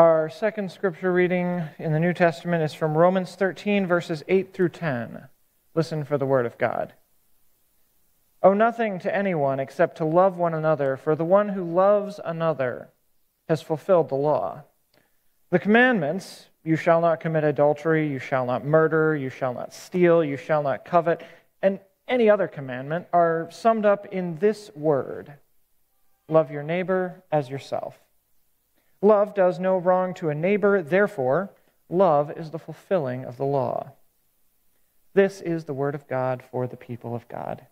Our second scripture reading in the New Testament is from Romans 13, verses 8 through 10. Listen for the word of God. Owe nothing to anyone except to love one another, for the one who loves another has fulfilled the law. The commandments you shall not commit adultery, you shall not murder, you shall not steal, you shall not covet, and any other commandment are summed up in this word love your neighbor as yourself. Love does no wrong to a neighbor, therefore, love is the fulfilling of the law. This is the word of God for the people of God.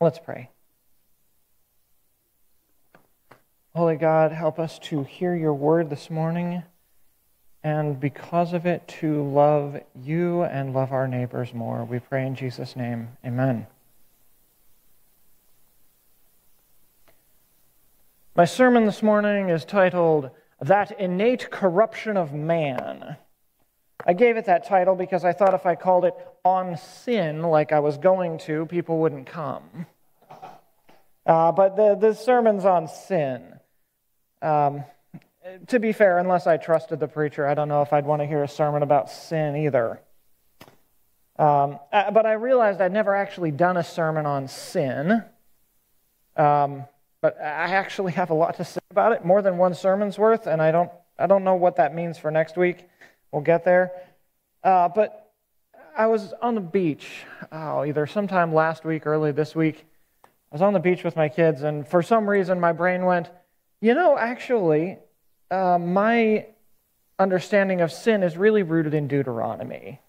Let's pray. Holy God, help us to hear your word this morning and because of it to love you and love our neighbors more. We pray in Jesus' name. Amen. My sermon this morning is titled That Innate Corruption of Man. I gave it that title because I thought if I called it On Sin, like I was going to, people wouldn't come. Uh, but the, the sermon's on sin. Um, to be fair, unless I trusted the preacher, I don't know if I'd want to hear a sermon about sin either. Um, uh, but I realized I'd never actually done a sermon on sin. Um, but I actually have a lot to say about it, more than one sermon's worth, and I don't, I don't know what that means for next week. We'll get there. Uh, but I was on the beach, oh, either sometime last week, or early this week. I was on the beach with my kids, and for some reason, my brain went, you know, actually, uh, my understanding of sin is really rooted in Deuteronomy,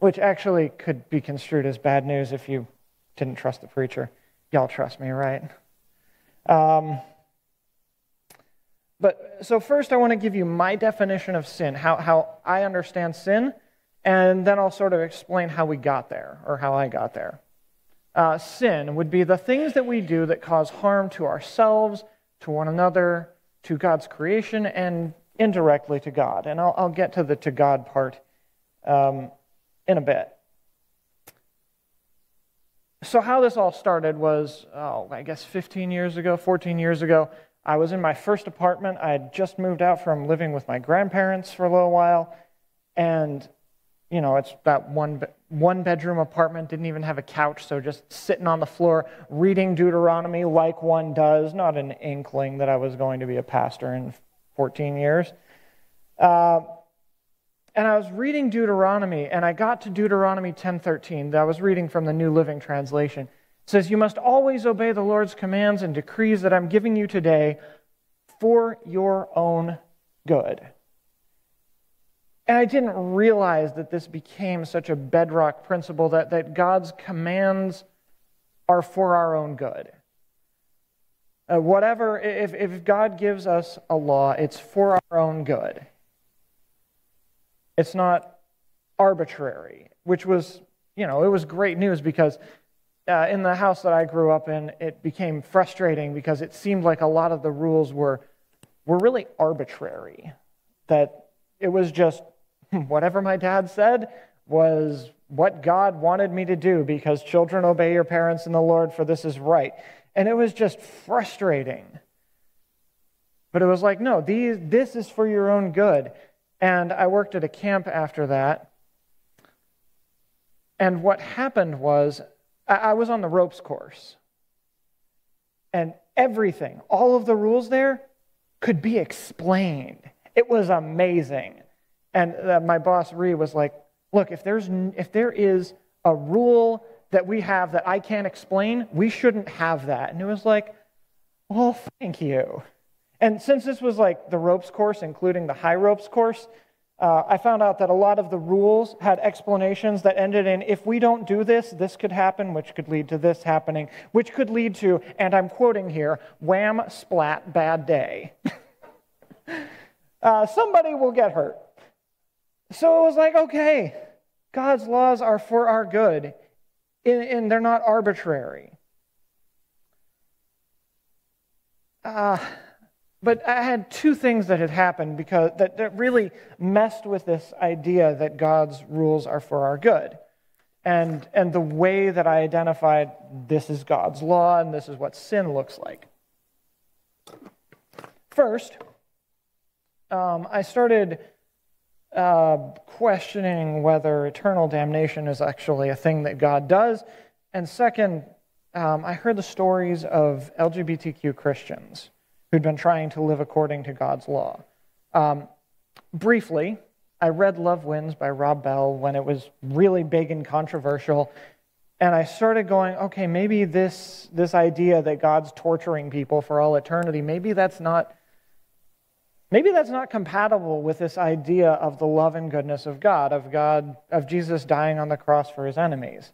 which actually could be construed as bad news if you didn't trust the preacher. Y'all trust me, right? Um, but so, first, I want to give you my definition of sin, how, how I understand sin, and then I'll sort of explain how we got there, or how I got there. Uh, sin would be the things that we do that cause harm to ourselves, to one another, to God's creation, and indirectly to God. And I'll, I'll get to the to God part um, in a bit so how this all started was, oh, I guess 15 years ago, 14 years ago. I was in my first apartment. I had just moved out from living with my grandparents for a little while, and you know, it's that one one bedroom apartment. Didn't even have a couch, so just sitting on the floor reading Deuteronomy like one does. Not an inkling that I was going to be a pastor in 14 years. Uh, and I was reading Deuteronomy, and I got to Deuteronomy 10:13. I was reading from the New Living Translation. It says, "You must always obey the Lord's commands and decrees that I'm giving you today for your own good." And I didn't realize that this became such a bedrock principle that, that God's commands are for our own good. Uh, whatever, if, if God gives us a law, it's for our own good. It's not arbitrary, which was, you know, it was great news because uh, in the house that I grew up in, it became frustrating because it seemed like a lot of the rules were, were really arbitrary. That it was just whatever my dad said was what God wanted me to do because children obey your parents in the Lord, for this is right. And it was just frustrating. But it was like, no, these, this is for your own good. And I worked at a camp after that. And what happened was, I was on the ropes course. And everything, all of the rules there, could be explained. It was amazing. And uh, my boss, Ree, was like, look, if, there's, if there is a rule that we have that I can't explain, we shouldn't have that. And it was like, well, thank you. And since this was like the ropes course, including the high ropes course, uh, I found out that a lot of the rules had explanations that ended in if we don't do this, this could happen, which could lead to this happening, which could lead to, and I'm quoting here, wham, splat, bad day. uh, somebody will get hurt. So it was like, okay, God's laws are for our good, and they're not arbitrary. Uh, but I had two things that had happened because that, that really messed with this idea that God's rules are for our good. And, and the way that I identified this is God's law and this is what sin looks like. First, um, I started uh, questioning whether eternal damnation is actually a thing that God does. And second, um, I heard the stories of LGBTQ Christians who'd been trying to live according to God's law. Um, briefly, I read Love Wins by Rob Bell when it was really big and controversial. And I started going, okay, maybe this, this idea that God's torturing people for all eternity, maybe that's not maybe that's not compatible with this idea of the love and goodness of God, of God, of Jesus dying on the cross for his enemies.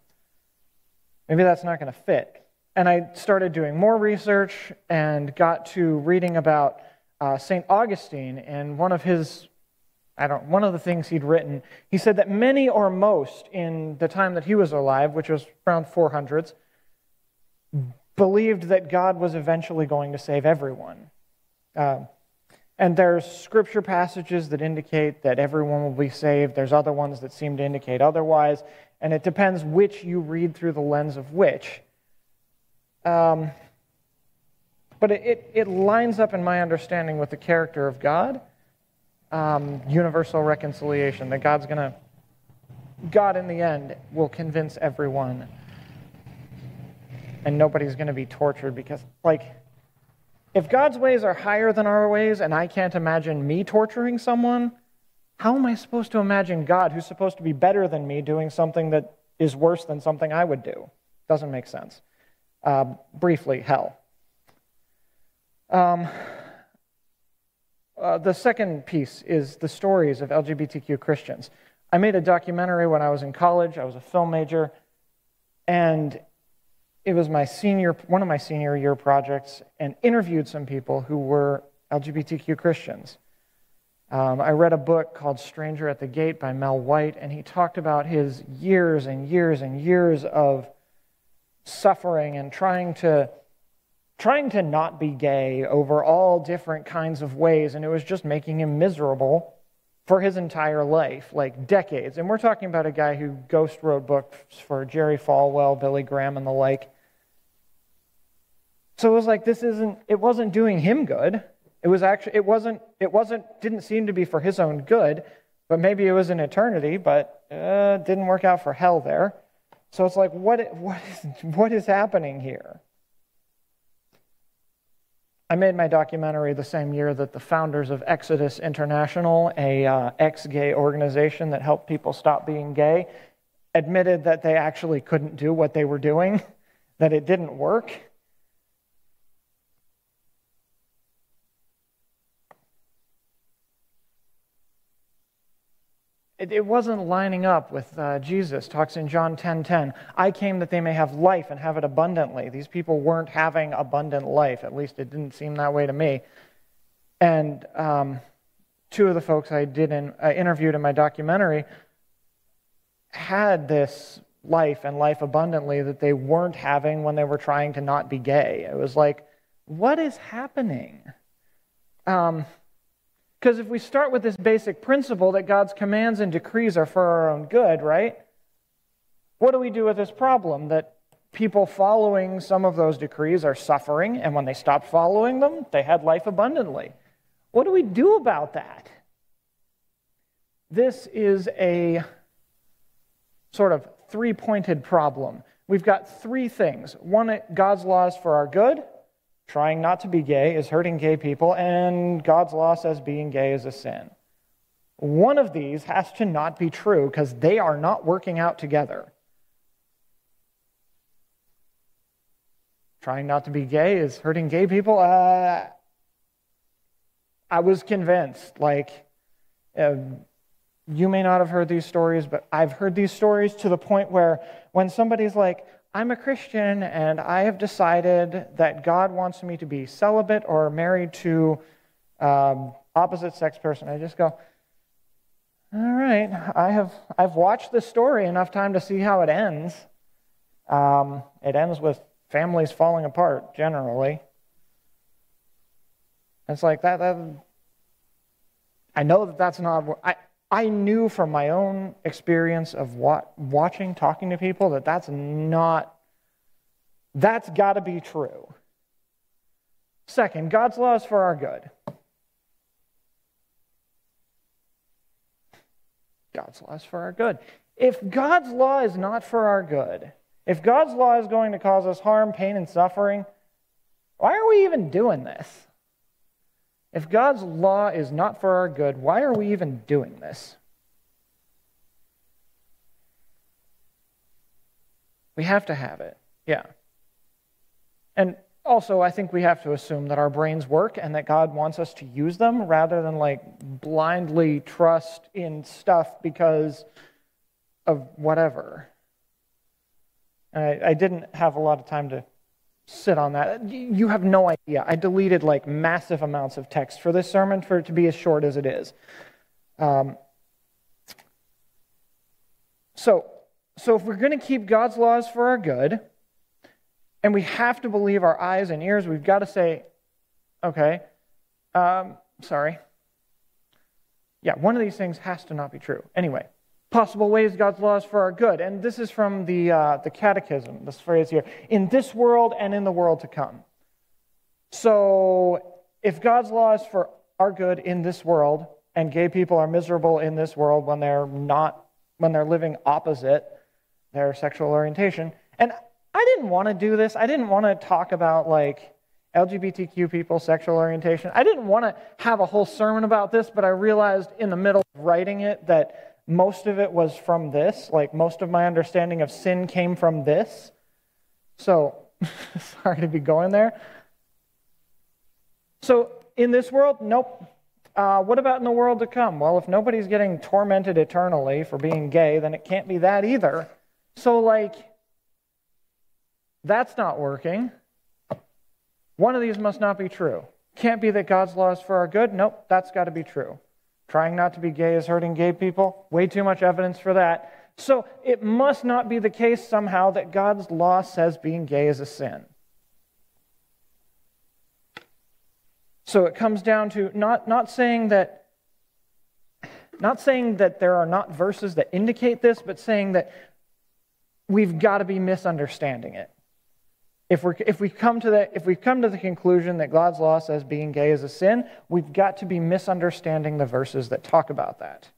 Maybe that's not going to fit. And I started doing more research and got to reading about uh, St. Augustine and one of his, I don't, one of the things he'd written. He said that many or most in the time that he was alive, which was around 400s, believed that God was eventually going to save everyone. Uh, and there's scripture passages that indicate that everyone will be saved. There's other ones that seem to indicate otherwise. And it depends which you read through the lens of which. Um, but it, it, it, lines up in my understanding with the character of God. Um, universal reconciliation, that God's going to, God in the end will convince everyone. And nobody's going to be tortured because, like, if God's ways are higher than our ways and I can't imagine me torturing someone, how am I supposed to imagine God, who's supposed to be better than me, doing something that is worse than something I would do? Doesn't make sense. Uh, briefly, hell. Um, uh, the second piece is the stories of LGBTQ Christians. I made a documentary when I was in college. I was a film major, and it was my senior, one of my senior year projects, and interviewed some people who were LGBTQ Christians. Um, I read a book called Stranger at the Gate by Mel White, and he talked about his years and years and years of suffering and trying to trying to not be gay over all different kinds of ways, and it was just making him miserable for his entire life, like decades. And we're talking about a guy who ghost wrote books for Jerry Falwell, Billy Graham, and the like. So it was like this isn't it wasn't doing him good. It was actually it wasn't it wasn't didn't seem to be for his own good, but maybe it was an eternity, but uh, didn't work out for hell there. So it's like what what is what is happening here? I made my documentary the same year that the founders of Exodus International, a uh, ex-gay organization that helped people stop being gay, admitted that they actually couldn't do what they were doing, that it didn't work. It, it wasn't lining up with uh, Jesus. Talks in John 10:10. 10, 10, I came that they may have life and have it abundantly. These people weren't having abundant life. At least it didn't seem that way to me. And um, two of the folks I did in, uh, interviewed in my documentary had this life and life abundantly that they weren't having when they were trying to not be gay. It was like, what is happening? Um, because if we start with this basic principle that God's commands and decrees are for our own good, right? What do we do with this problem? That people following some of those decrees are suffering, and when they stopped following them, they had life abundantly. What do we do about that? This is a sort of three pointed problem. We've got three things. One, God's laws for our good trying not to be gay is hurting gay people, and God's law says being gay is a sin. One of these has to not be true because they are not working out together. Trying not to be gay is hurting gay people. Uh, I was convinced. Like, uh, you may not have heard these stories, but I've heard these stories to the point where when somebody's like, I'm a Christian and I have decided that God wants me to be celibate or married to um, opposite sex person. I just go, all right, I have I've watched this story enough time to see how it ends. Um, it ends with families falling apart generally. It's like that. that I know that that's not. I I knew from my own experience of what, watching, talking to people, that that's not, that's got to be true. Second, God's law is for our good. God's law is for our good. If God's law is not for our good, if God's law is going to cause us harm, pain, and suffering, why are we even doing this? If God's law is not for our good, why are we even doing this? We have to have it, yeah. And also, I think we have to assume that our brains work and that God wants us to use them rather than like blindly trust in stuff because of whatever. I, I didn't have a lot of time to sit on that. You have no idea. I deleted like massive amounts of text for this sermon for it to be as short as it is. Um, so, so if we're going to keep God's laws for our good, and we have to believe our eyes and ears, we've got to say, okay, um, sorry. Yeah, one of these things has to not be true. Anyway, possible ways God's laws for our good. And this is from the, uh, the Catechism, this phrase here in this world and in the world to come. So, if God's law is for our good in this world, and gay people are miserable in this world when they're not, when they're living opposite their sexual orientation. And I didn't want to do this. I didn't want to talk about like LGBTQ people, sexual orientation. I didn't want to have a whole sermon about this, but I realized in the middle of writing it that most of it was from this. Like, most of my understanding of sin came from this. So, sorry to be going there. So, in this world, nope. Uh, what about in the world to come? Well, if nobody's getting tormented eternally for being gay, then it can't be that either. So, like, that's not working. One of these must not be true. Can't be that God's law is for our good. Nope, that's got to be true. Trying not to be gay is hurting gay people. Way too much evidence for that. So it must not be the case somehow that God's law says being gay is a sin. So it comes down to not, not saying that not saying that there are not verses that indicate this, but saying that we've got to be misunderstanding it. If, we if, we come to the, if we come to the conclusion that God's law says being gay is a sin, we've got to be misunderstanding the verses that talk about that.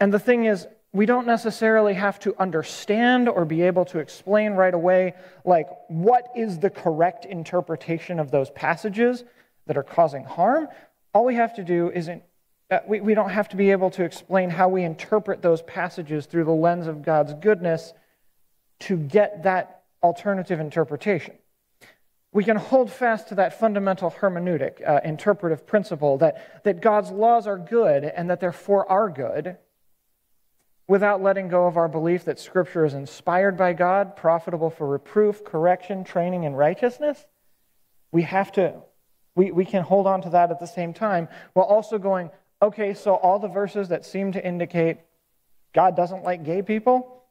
And the thing is, we don't necessarily have to understand or be able to explain right away, like, what is the correct interpretation of those passages that are causing harm. All we have to do is, in, uh, we, we don't have to be able to explain how we interpret those passages through the lens of God's goodness to get that alternative interpretation. We can hold fast to that fundamental hermeneutic, uh, interpretive principle that, that God's laws are good and that they're for our good, without letting go of our belief that Scripture is inspired by God, profitable for reproof, correction, training, and righteousness. We have to, we, we can hold on to that at the same time while also going, okay, so all the verses that seem to indicate God doesn't like gay people,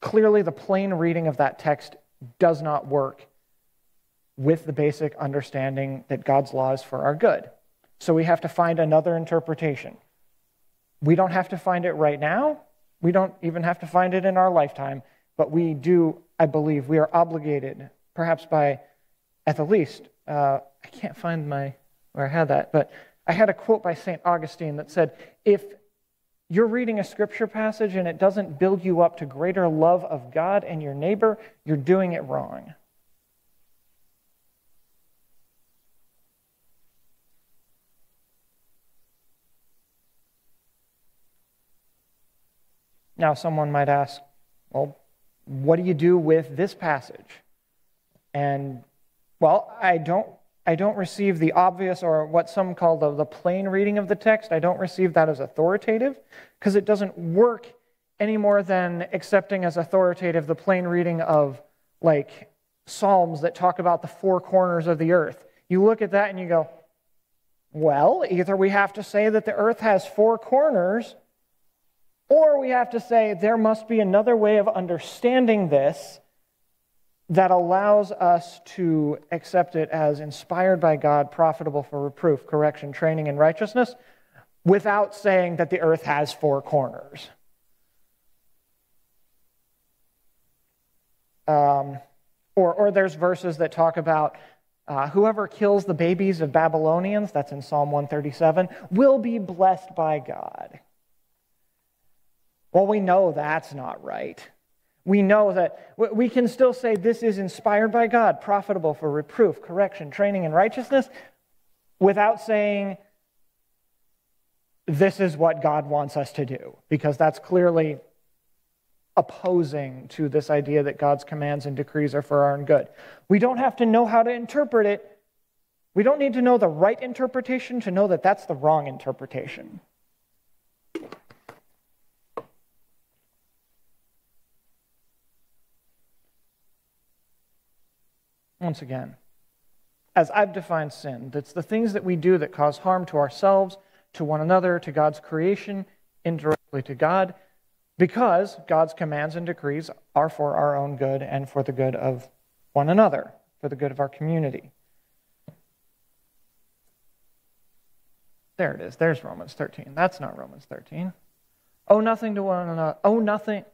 Clearly, the plain reading of that text does not work with the basic understanding that God's law is for our good. So we have to find another interpretation. We don't have to find it right now. We don't even have to find it in our lifetime. But we do, I believe, we are obligated, perhaps by, at the least, uh, I can't find my, where I had that, but I had a quote by St. Augustine that said, if you're reading a scripture passage and it doesn't build you up to greater love of God and your neighbor, you're doing it wrong. Now, someone might ask, well, what do you do with this passage? And, well, I don't I don't receive the obvious or what some call the, the plain reading of the text. I don't receive that as authoritative because it doesn't work any more than accepting as authoritative the plain reading of like Psalms that talk about the four corners of the earth. You look at that and you go, well, either we have to say that the earth has four corners, or we have to say there must be another way of understanding this that allows us to accept it as inspired by God, profitable for reproof, correction, training, and righteousness, without saying that the earth has four corners. Um, or, or there's verses that talk about Uh, whoever kills the babies of Babylonians, that's in Psalm 137, will be blessed by God. Well, we know that's not right. We know that we can still say this is inspired by God, profitable for reproof, correction, training in righteousness, without saying this is what God wants us to do, because that's clearly opposing to this idea that God's commands and decrees are for our own good. We don't have to know how to interpret it. We don't need to know the right interpretation to know that that's the wrong interpretation. Once again, as I've defined sin, that's the things that we do that cause harm to ourselves, to one another, to God's creation, indirectly to God, because God's commands and decrees are for our own good and for the good of one another, for the good of our community. There it is. There's Romans 13. That's not Romans 13. Oh, nothing to one another. Oh, nothing.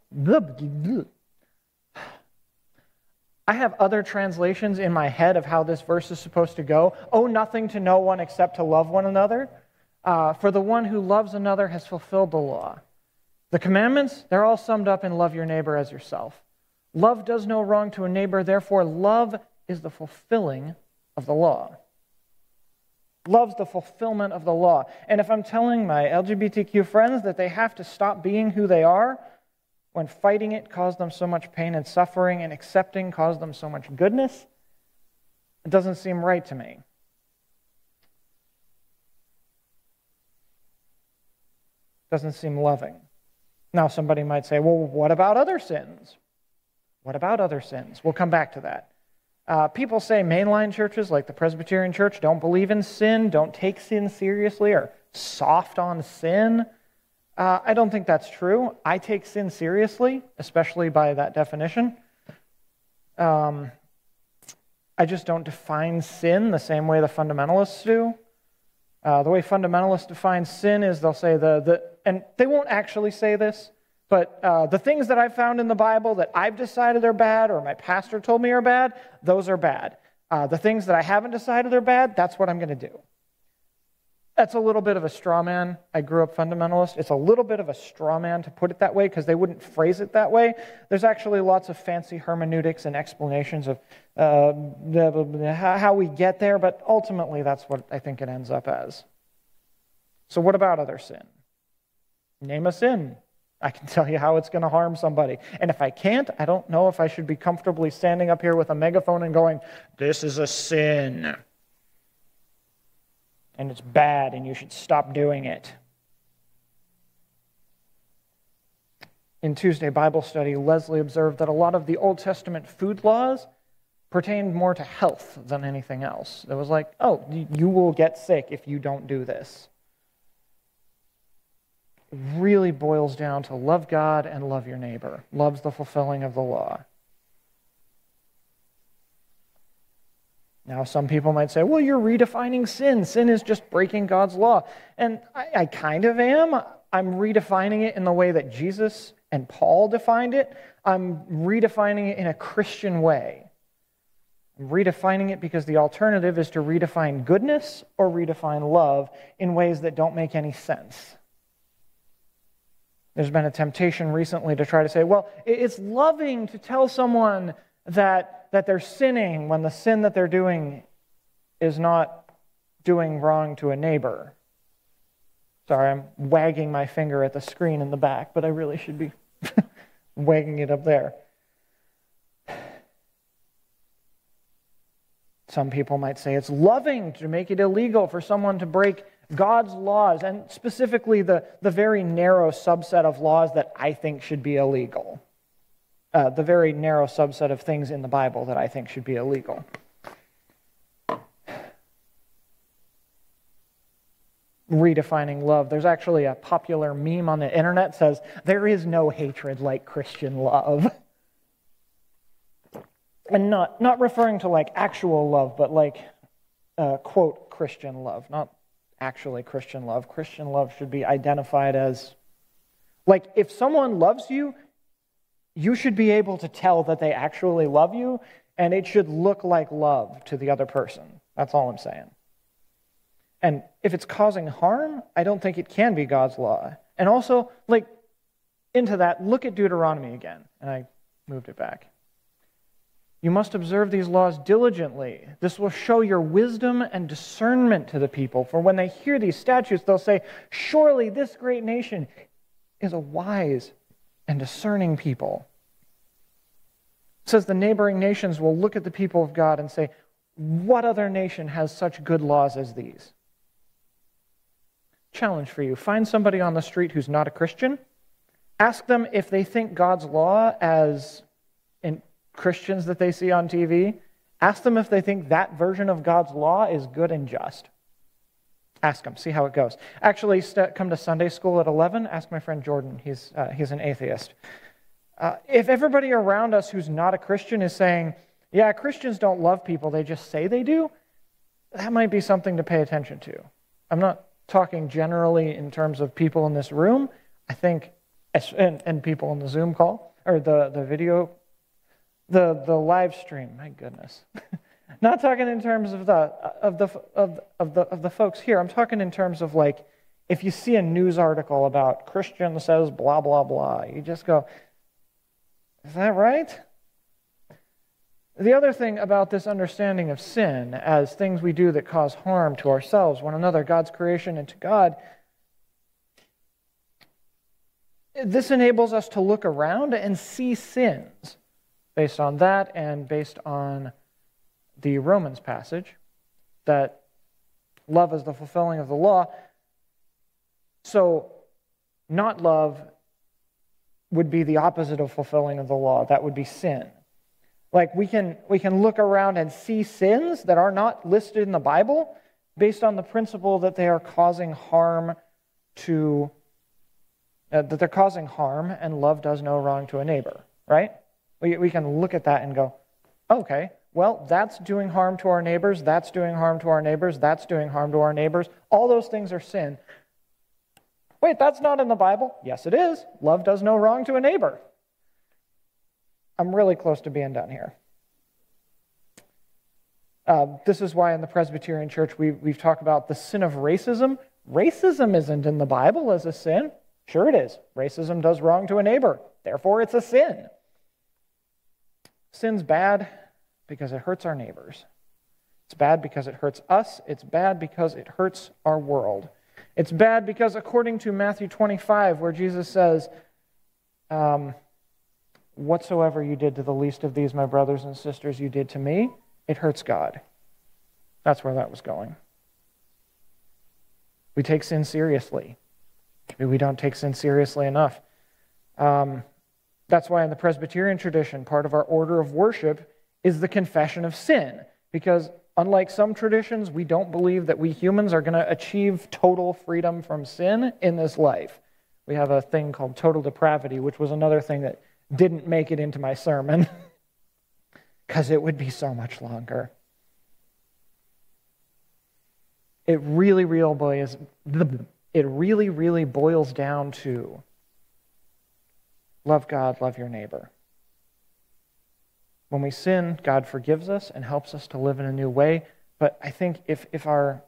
I have other translations in my head of how this verse is supposed to go. Owe nothing to no one except to love one another. Uh, for the one who loves another has fulfilled the law. The commandments, they're all summed up in love your neighbor as yourself. Love does no wrong to a neighbor, therefore, love is the fulfilling of the law. Love's the fulfillment of the law. And if I'm telling my LGBTQ friends that they have to stop being who they are, when fighting it caused them so much pain and suffering, and accepting caused them so much goodness, it doesn't seem right to me. Doesn't seem loving. Now, somebody might say, well, what about other sins? What about other sins? We'll come back to that. Uh, people say mainline churches like the Presbyterian Church don't believe in sin, don't take sin seriously, are soft on sin. Uh, I don't think that's true. I take sin seriously, especially by that definition. Um, I just don't define sin the same way the fundamentalists do. Uh, the way fundamentalists define sin is they'll say the, the and they won't actually say this, but uh, the things that I've found in the Bible that I've decided are bad or my pastor told me are bad, those are bad. Uh, the things that I haven't decided are bad, that's what I'm going to do. That's a little bit of a straw man. I grew up fundamentalist. It's a little bit of a straw man to put it that way because they wouldn't phrase it that way. There's actually lots of fancy hermeneutics and explanations of uh, how we get there, but ultimately that's what I think it ends up as. So, what about other sin? Name a sin. I can tell you how it's going to harm somebody. And if I can't, I don't know if I should be comfortably standing up here with a megaphone and going, This is a sin and it's bad and you should stop doing it. In Tuesday Bible study, Leslie observed that a lot of the Old Testament food laws pertained more to health than anything else. It was like, oh, you will get sick if you don't do this. It really boils down to love God and love your neighbor. Love's the fulfilling of the law. Now, some people might say, well, you're redefining sin. Sin is just breaking God's law. And I, I, kind of am. I'm redefining it in the way that Jesus and Paul defined it. I'm redefining it in a Christian way. I'm redefining it because the alternative is to redefine goodness or redefine love in ways that don't make any sense. There's been a temptation recently to try to say, well, it's loving to tell someone that, that they're sinning when the sin that they're doing is not doing wrong to a neighbor. Sorry, I'm wagging my finger at the screen in the back, but I really should be wagging it up there. Some people might say it's loving to make it illegal for someone to break God's laws, and specifically the, the very narrow subset of laws that I think should be illegal uh, the very narrow subset of things in the Bible that I think should be illegal. Redefining love. There's actually a popular meme on the internet says, There is no hatred like Christian love. And not, not referring to like actual love, but like, uh, quote, Christian love, not actually Christian love. Christian love should be identified as like if someone loves you, you should be able to tell that they actually love you and it should look like love to the other person. That's all I'm saying. And if it's causing harm, I don't think it can be God's law. And also, like, into that, look at Deuteronomy again. And I moved it back. You must observe these laws diligently. This will show your wisdom and discernment to the people. For when they hear these statutes, they'll say, Surely this great nation is a wise and discerning people. It says the neighboring nations will look at the people of God and say, What other nation has such good laws as these? Challenge for you find somebody on the street who's not a Christian. Ask them if they think God's law as in Christians that they see on TV. Ask them if they think that version of God's law is good and just. Ask them, see how it goes. Actually, st- come to Sunday school at 11. Ask my friend Jordan. He's, uh, he's an atheist. Uh, if everybody around us who's not a Christian is saying, yeah, Christians don't love people, they just say they do, that might be something to pay attention to. I'm not talking generally in terms of people in this room. I think, and, and people in the Zoom call, or the, the video, the, the live stream, my goodness. not talking in terms of the, of, the, of, of, the, of the folks here. I'm talking in terms of like, if you see a news article about Christian says blah, blah, blah, you just go, is that right? The other thing about this understanding of sin as things we do that cause harm to ourselves, one another, God's creation, and to God, this enables us to look around and see sins based on that and based on the Romans passage that love is the fulfilling of the law. So, not love would be the opposite of fulfilling of the law. That would be sin. Like we can we can look around and see sins that are not listed in the Bible based on the principle that they are causing harm to uh, that they're causing harm and love does no wrong to a neighbor, right? We we can look at that and go, okay, well, that's doing harm to our neighbors, that's doing harm to our neighbors, that's doing harm to our neighbors. All those things are sin. Wait, that's not in the Bible. Yes, it is. Love does no wrong to a neighbor. I'm really close to being done here. Uh, this is why in the Presbyterian Church we, we've talked about the sin of racism. Racism isn't in the Bible as a sin. Sure, it is. Racism does wrong to a neighbor, therefore, it's a sin. Sin's bad because it hurts our neighbors. It's bad because it hurts us. It's bad because it hurts our world. It's bad because, according to Matthew 25, where Jesus says, um, Whatsoever you did to the least of these, my brothers and sisters, you did to me, it hurts God. That's where that was going. We take sin seriously. Maybe we don't take sin seriously enough. Um, that's why in the Presbyterian tradition, part of our order of worship is the confession of sin, because Unlike some traditions, we don't believe that we humans are going to achieve total freedom from sin in this life. We have a thing called total depravity, which was another thing that didn't make it into my sermon because it would be so much longer. It really, real it really, really boils down to love God, love your neighbor. When we sin, God forgives us and helps us to live in a new way. But I think if, if, our,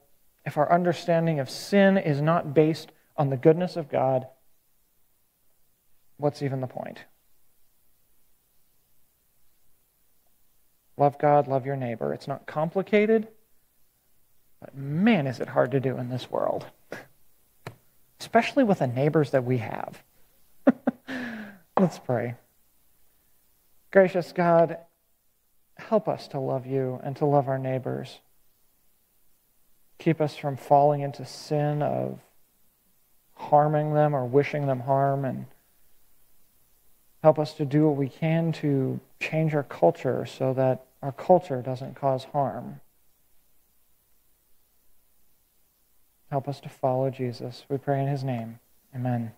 if our understanding of sin is not based on the goodness of God, what's even the point? Love God, love your neighbor. It's not complicated, but man, is it hard to do in this world, especially with the neighbors that we have. Let's pray. Gracious God, help us to love you and to love our neighbors. Keep us from falling into sin of harming them or wishing them harm and help us to do what we can to change our culture so that our culture doesn't cause harm. Help us to follow Jesus. We pray in his name. Amen.